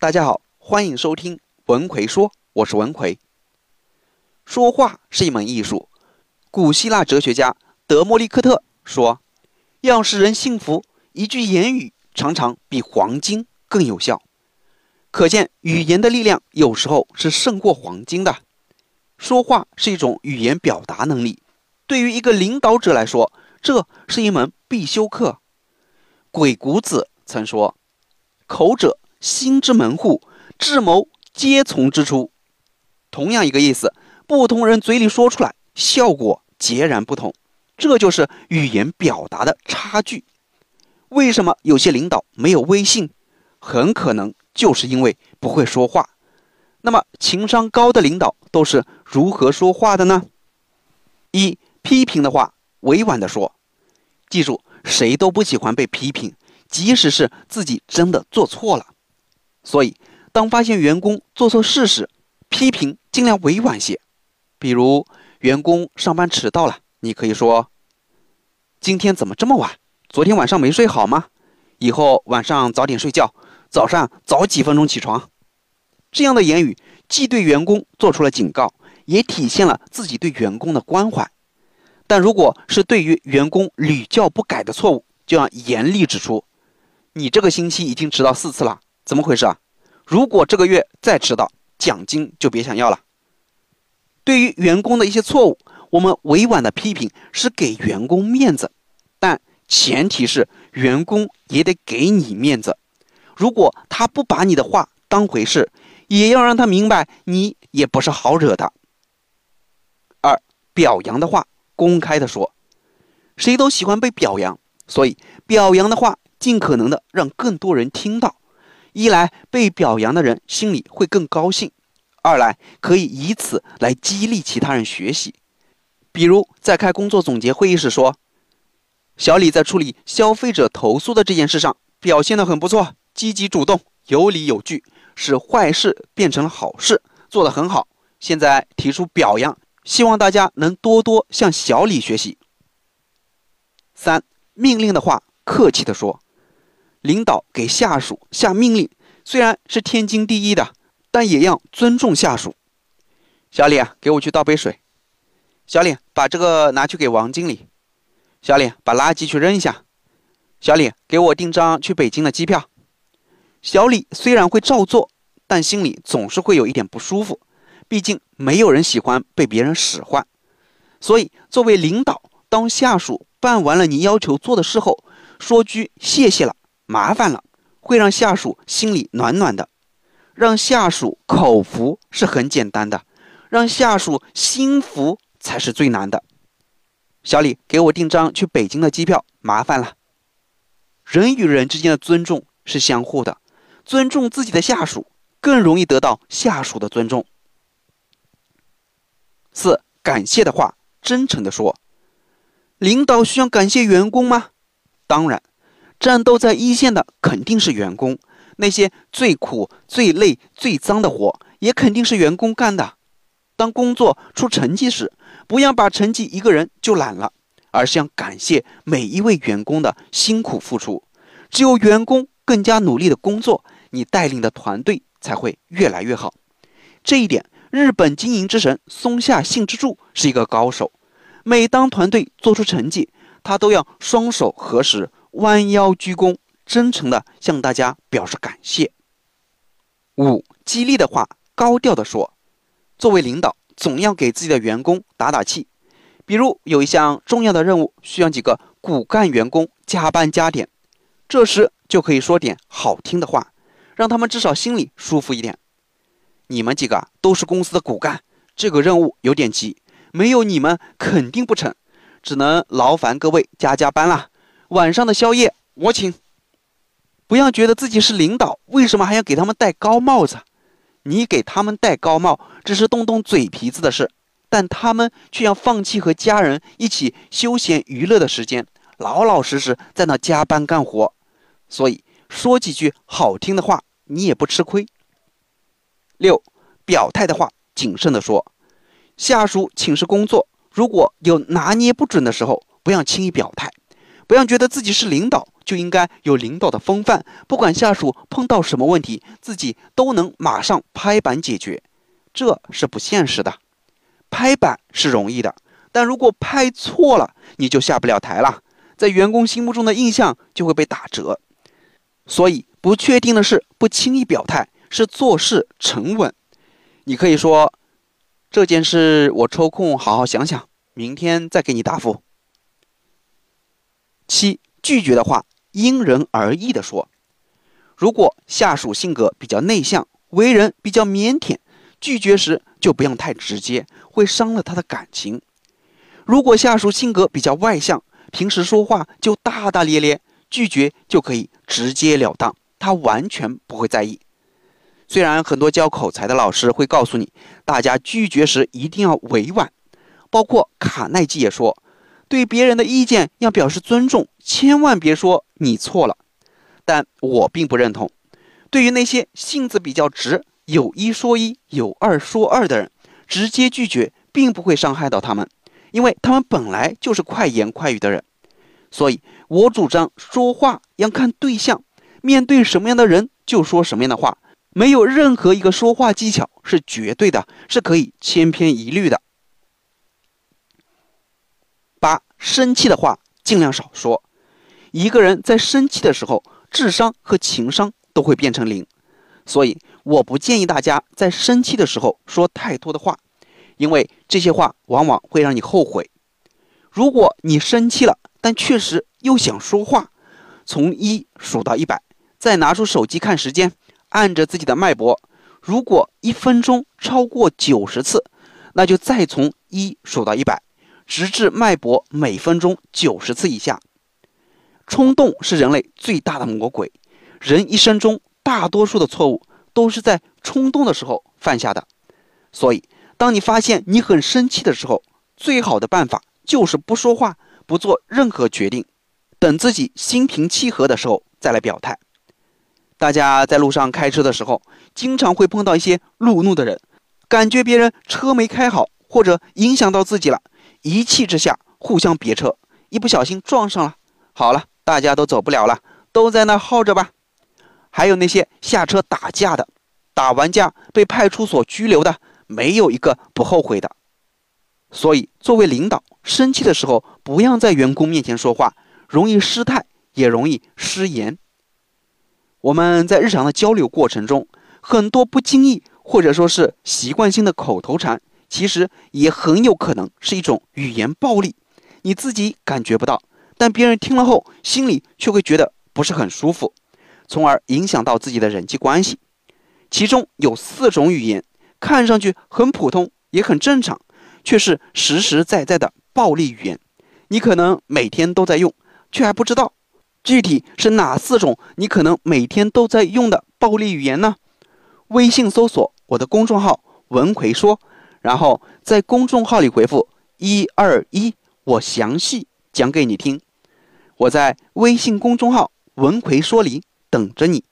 大家好，欢迎收听文奎说，我是文奎。说话是一门艺术。古希腊哲学家德莫利克特说：“要使人信服，一句言语常常比黄金更有效。”可见，语言的力量有时候是胜过黄金的。说话是一种语言表达能力，对于一个领导者来说，这是一门必修课。鬼谷子曾说：“口者心之门户，智谋皆从之出。”同样一个意思，不同人嘴里说出来，效果截然不同。这就是语言表达的差距。为什么有些领导没有威信？很可能就是因为不会说话。那么，情商高的领导都是如何说话的呢？一、批评的话委婉的说。记住，谁都不喜欢被批评，即使是自己真的做错了。所以，当发现员工做错事时，批评尽量委婉些。比如，员工上班迟到了，你可以说：“今天怎么这么晚？昨天晚上没睡好吗？以后晚上早点睡觉，早上早几分钟起床。”这样的言语既对员工做出了警告，也体现了自己对员工的关怀。但如果是对于员工屡教不改的错误，就要严厉指出：“你这个星期已经迟到四次了，怎么回事啊？如果这个月再迟到，奖金就别想要了。”对于员工的一些错误，我们委婉的批评是给员工面子，但前提是员工也得给你面子。如果他不把你的话当回事，也要让他明白，你也不是好惹的。二，表扬的话公开的说，谁都喜欢被表扬，所以表扬的话尽可能的让更多人听到。一来，被表扬的人心里会更高兴；二来，可以以此来激励其他人学习。比如，在开工作总结会议时说，小李在处理消费者投诉的这件事上表现的很不错，积极主动，有理有据。使坏事变成了好事，做得很好。现在提出表扬，希望大家能多多向小李学习。三、命令的话，客气地说。领导给下属下命令，虽然是天经地义的，但也要尊重下属。小李啊，给我去倒杯水。小李，把这个拿去给王经理。小李，把垃圾去扔一下。小李，给我订张去北京的机票。小李虽然会照做，但心里总是会有一点不舒服。毕竟没有人喜欢被别人使唤，所以作为领导，当下属办完了你要求做的事后，说句谢谢了，麻烦了，会让下属心里暖暖的。让下属口服是很简单的，让下属心服才是最难的。小李，给我订张去北京的机票，麻烦了。人与人之间的尊重是相互的。尊重自己的下属，更容易得到下属的尊重。四、感谢的话，真诚的说。领导需要感谢员工吗？当然，战斗在一线的肯定是员工，那些最苦、最累、最脏的活，也肯定是员工干的。当工作出成绩时，不要把成绩一个人就揽了，而是要感谢每一位员工的辛苦付出。只有员工更加努力的工作。你带领的团队才会越来越好。这一点，日本经营之神松下幸之助是一个高手。每当团队做出成绩，他都要双手合十，弯腰鞠躬，真诚的向大家表示感谢。五，激励的话高调的说。作为领导，总要给自己的员工打打气。比如有一项重要的任务，需要几个骨干员工加班加点，这时就可以说点好听的话。让他们至少心里舒服一点。你们几个都是公司的骨干，这个任务有点急，没有你们肯定不成，只能劳烦各位加加班了。晚上的宵夜我请。不要觉得自己是领导，为什么还要给他们戴高帽子？你给他们戴高帽只是动动嘴皮子的事，但他们却要放弃和家人一起休闲娱乐的时间，老老实实在那加班干活。所以说几句好听的话。你也不吃亏。六，表态的话谨慎的说，下属请示工作，如果有拿捏不准的时候，不要轻易表态，不要觉得自己是领导就应该有领导的风范，不管下属碰到什么问题，自己都能马上拍板解决，这是不现实的。拍板是容易的，但如果拍错了，你就下不了台了，在员工心目中的印象就会被打折。所以，不确定的事不轻易表态，是做事沉稳。你可以说，这件事我抽空好好想想，明天再给你答复。七，拒绝的话因人而异的说。如果下属性格比较内向，为人比较腼腆，拒绝时就不用太直接，会伤了他的感情。如果下属性格比较外向，平时说话就大大咧咧，拒绝就可以直截了当，他完全不会在意。虽然很多教口才的老师会告诉你，大家拒绝时一定要委婉，包括卡耐基也说，对别人的意见要表示尊重，千万别说你错了。但我并不认同，对于那些性子比较直。有一说一，有二说二的人，直接拒绝并不会伤害到他们，因为他们本来就是快言快语的人。所以我主张说话要看对象，面对什么样的人就说什么样的话，没有任何一个说话技巧是绝对的，是可以千篇一律的。生气的话尽量少说。一个人在生气的时候，智商和情商都会变成零，所以。我不建议大家在生气的时候说太多的话，因为这些话往往会让你后悔。如果你生气了，但确实又想说话，从一数到一百，再拿出手机看时间，按着自己的脉搏。如果一分钟超过九十次，那就再从一数到一百，直至脉搏每分钟九十次以下。冲动是人类最大的魔鬼，人一生中大多数的错误。都是在冲动的时候犯下的，所以当你发现你很生气的时候，最好的办法就是不说话，不做任何决定，等自己心平气和的时候再来表态。大家在路上开车的时候，经常会碰到一些路怒的人，感觉别人车没开好，或者影响到自己了，一气之下互相别车，一不小心撞上了，好了，大家都走不了了，都在那耗着吧。还有那些下车打架的，打完架被派出所拘留的，没有一个不后悔的。所以，作为领导，生气的时候不要在员工面前说话，容易失态，也容易失言。我们在日常的交流过程中，很多不经意或者说是习惯性的口头禅，其实也很有可能是一种语言暴力。你自己感觉不到，但别人听了后，心里却会觉得不是很舒服。从而影响到自己的人际关系，其中有四种语言看上去很普通也很正常，却是实实在在的暴力语言。你可能每天都在用，却还不知道具体是哪四种你可能每天都在用的暴力语言呢？微信搜索我的公众号“文奎说”，然后在公众号里回复“一二一”，我详细讲给你听。我在微信公众号“文奎说”理。等着你。